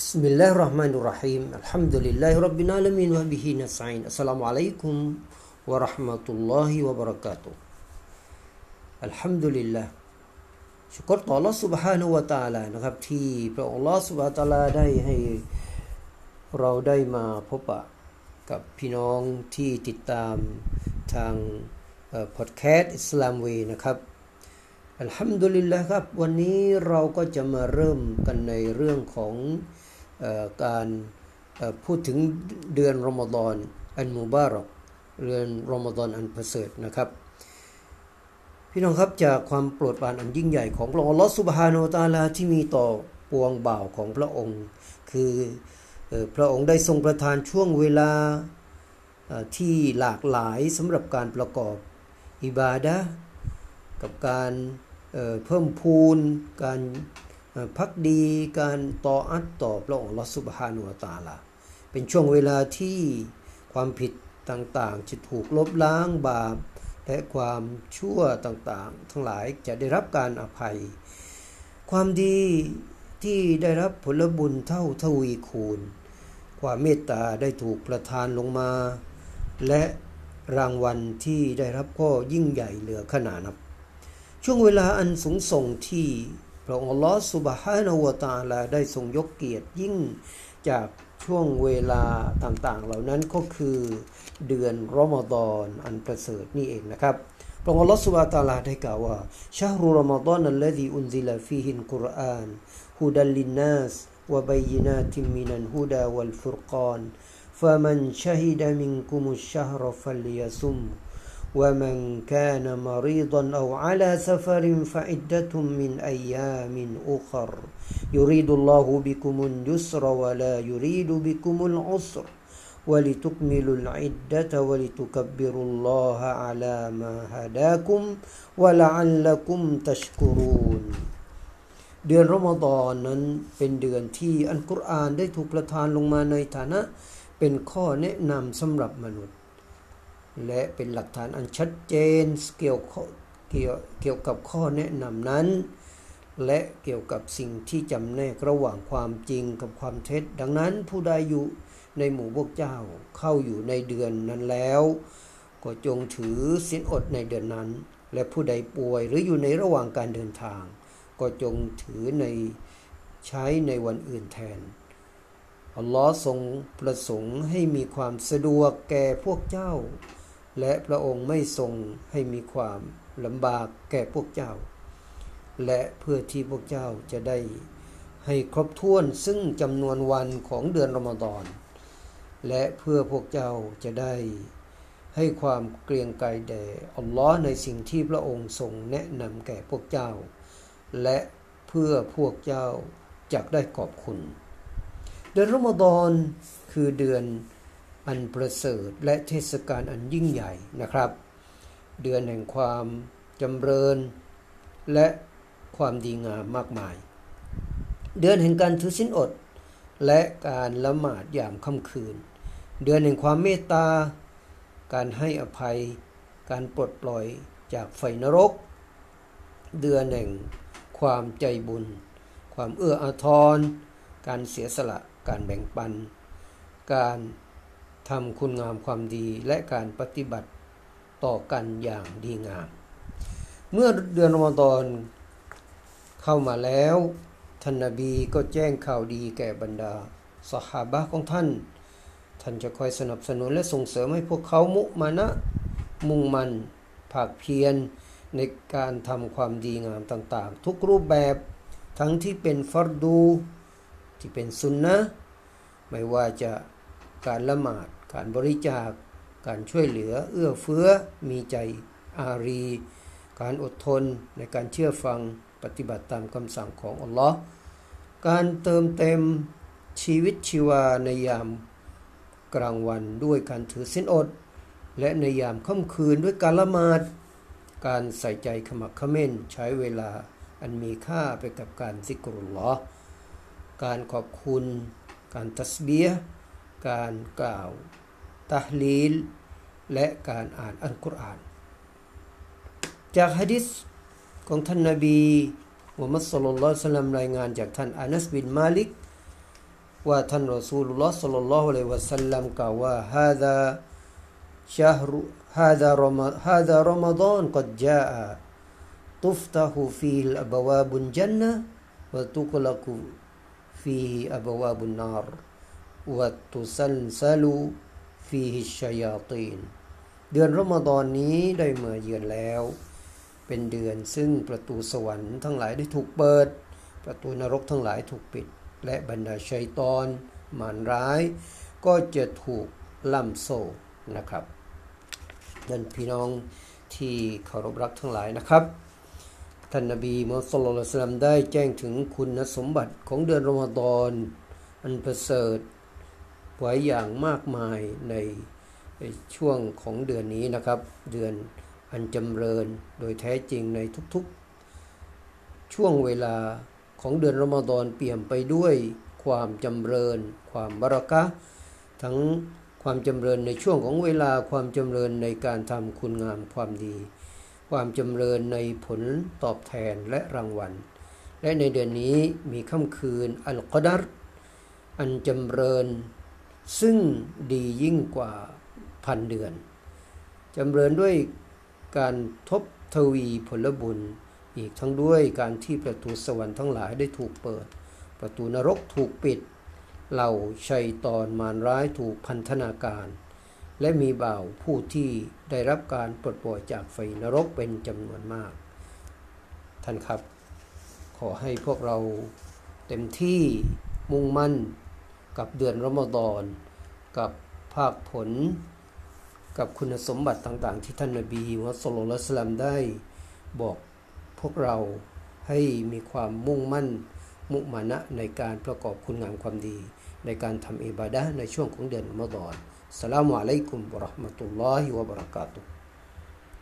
بسم الله الرحمن الرحيم الحمد لله رب العالمين وبه نستعين السلام عليكم ورحمة الله وبركاته الحمد لله ชุกรต่อ Allah سبحانه และ تعالى นะครับที่พระองค์ Allah سبحانه และ تعالى ได้ให้เราได้มาพบปะกับพี่น้องที่ติดตามทางพอดแคสต์อิสลามวีนะครับอัลฮัมดุลิลละครับ วันนี้เราก็จะมาเริ่มกันในเรื่องของอ การพูดถึงเดือนรอมฎอนอันมุบารอกเดือนรอมฎอนอันประเสริฐนะครับ พี่น้องครับจากความโปรดปรานอันยิ่งใหญ่ของพระองค์ลอสุบฮาโนตาลาที่มีต่อปวงบ่าวของพระองค์ คือพระองค์ได้ทรงประทานช่วงเวลาที่หลากหลายสำหรับการประกอบอิบาดะกับการเพิ่มพูนการ พักดีการต่ออัตต่อพระองค์ลอสุบฮานุตาลาเป็นช่วงเวลาที่ความผิดต่างๆ จะถูกลบล้างบาป และความชั่วต่างๆ ทั้งหลายจะได้รับการอภัย ความดีที่ได้รับผลบุญเท่าทวีคูณ ความเมตตาได้ถูกประทานลงมา และรางวัลที่ได้รับก็ยิ่งใหญ่เหลือขนานับ ช่วงเวลาอันสูงส่งที่ พระองค์ลอสุบฮานาวตาลาได้ทรงยกเกียรติยิ่งจากช่วงเวลาต่างๆ เหล่านั้นก็คือเดือนรอมฎอนอันประเสริฐนี่เองนะครับพระองค์ลอสุบฮาตาลาได้กล่าวว่าชาฮรุรอมฎอนนัลลดีอุนซิลฟีฮินกุรอานฮุดัลลินนัสวะบัยนาติมินันฮุดาวัลฟุรกาน فمن شهد منكم الشهر فليصم ومن كان مريضا أو على سفر فعدة من أيام أخر يريد الله بكم اليسر ولا يريد بكم العسر ولتكملوا العدة ولتكبروا الله على ما هداكم ولعلكم تشكرون เดือนรอมฎอนนั้นเป็นเดือนที่อันกุรอานได้ถูกประทานลงมาในฐานะเป็นข้อแนะนำสำหรับมนุษย์ และเป็นหลักฐานอันชัดเจนเกี่ยวเกี่ยวเกี่ยวกับข้อแนะนำนั้น และเกี่ยวกับสิ่งที่จำแนกระหว่างความจริงกับความเท็จ ดังนั้นผู้ใดอยู่ในหมู่พวกเจ้าเข้าอยู่ในเดือนนั้นแล้ว ก็จงถือสินอดในเดือนนั้น และผู้ใดป่วยหรืออยู่ในระหว่างการเดินทาง ก็จงถือในใช้ในวันอื่นแทนอัลลอฮ์ทรงประสงค์ให้มีความสะดวกแก่พวกเจ้า และพระองค์ไม่ทรงให้มีความลำบากแก่พวกเจ้า และเพื่อที่พวกเจ้าจะได้ให้ครบถ้วนซึ่งจำนวนวันของเดือนรอมฎอน และเพื่อพวกเจ้าจะได้ให้ความเกรียงไกรแด่อัลลอฮ์ในสิ่งที่พระองค์ทรงแนะนำแก่พวกเจ้า และเพื่อพวกเจ้าจะได้ขอบคุณ เดือนรอมฎอนคือเดือน อันประเสริฐและเทศกาลอันยิ่งใหญ่นะครับ เดือนแห่งความจำเริญ และความดีงามมากมาย เดือนแห่งการถือสินอด และการละหมาดยามค่ำคืน เดือนแห่งความเมตตา การให้อภัย การปลดปล่อยจากไฟนรก เดือนแห่งความใจบุญ ความเอื้ออาทร การเสียสละ การแบ่งปัน การ ทำคุณงามความดีและการปฏิบัติต่อกันอย่างดีงาม เมื่อเดือนรอมฎอนเข้ามาแล้วท่านนบีก็แจ้งข่าวดีแก่บรรดาสหาบะของท่าน ท่านจะคอยสนับสนุนและส่งเสริมให้พวกเขามุมานะ มุ่งมันภาคเพียรในการทำความดีงามต่างๆ ทุกรูปแบบทั้งที่เป็นฟัรดู ที่เป็นสุนนะไม่ว่าจะการละหมาด การบริจาค การช่วยเหลือเอื้อเฟื้อ มีใจอารี การอดทนในการเชื่อฟังปฏิบัติตามคำสั่งของอัลลอฮ์การเติมเต็มชีวิตชีวาในยามกลางวันด้วยการถือสินอด และในยามค่ำคืนด้วยการละหมาด การใส่ใจขมักขม้นใช้เวลาอันมีค่าไปกับการซิกรุลลอฮ์การขอบคุณ การตัสเบียการกล่าว ตะลีล และการอ่านอัลกุรอาน จากฮะดิษของท่านนบีมุฮัมมัดสุลลัลสลัมรายงานจากท่านอานัสบินมาลิก ว่าท่านรอซูลุลลอฮ์สัลลัลลอฮุอะลัยฮิวะสัลลัมกล่าวว่าฮาดาชาฮรุฮาดารอมฮาดารอมฎอนกัดจาอะ تفتح فيه الأبواب الجنة وتغلق فيه أبواب النار وتسلسل ฟีฮิชยาตีน เดือนรอมฎอนนี้ได้เมื่อเยือนแล้ว เป็นเดือนซึ่งประตูสวรรค์ทั้งหลายได้ถูกเปิด ประตูนรกทั้งหลายถูกปิด และบรรดาชัยตอนมารร้าย ก็จะถูกล่ำโซ่นะครับดันพี่น้องที่เคารพรักทั้งหลายนะครับท่านนบีมุฮัมมัดสุลลัสลัมได้แจ้งถึงคุณสมบัติของเดือนรอมฎอนอันประเสริฐ ไว้อย่างมากมายในช่วงของเดือนนี้นะครับ เดือนอันจำเริญโดยแท้จริงในทุกๆ ช่วงเวลาของเดือนรอมฎอนเปี่ยมไปด้วยความจำเริญ ความบารักะทั้งความจำเริญในช่วงของเวลาความจำเริญในการทำคุณงามความดี ความจำเริญในผลตอบแทนและรางวัล และในเดือนนี้มีค่ำคืนอัลกอดัรอันจำเริญ ซึ่งดียิ่งกว่าพันเดือนจำเริญด้วยการทบทวีผลบุญ อีกทั้งด้วยการที่ประตูสวรรค์ทั้งหลายได้ถูกเปิด ประตูนรกถูกปิด เหล่าชัยตอนมารร้ายถูกพันธนาการ และมีบ่าวผู้ที่ได้รับการปลดปล่อยจากไฟนรกเป็นจำนวนมาก ท่านครับ ขอให้พวกเราเต็มที่มุ่งมั่น กับเดือนรอมฎอนกับภาคผล กับคุณสมบัติต่างๆ ที่ท่านนบีมุฮัมมัดสโลลัสลัมได้บอกพวกเราให้มีความมุ่งมั่น มุมานะในการประกอบคุณงามความดี ในการทำอิบาดะในช่วงของเดือนอมฎอนสลามุอะลัยกุมบะราะห์มะตุลลอฮิวะบะราะกาตุ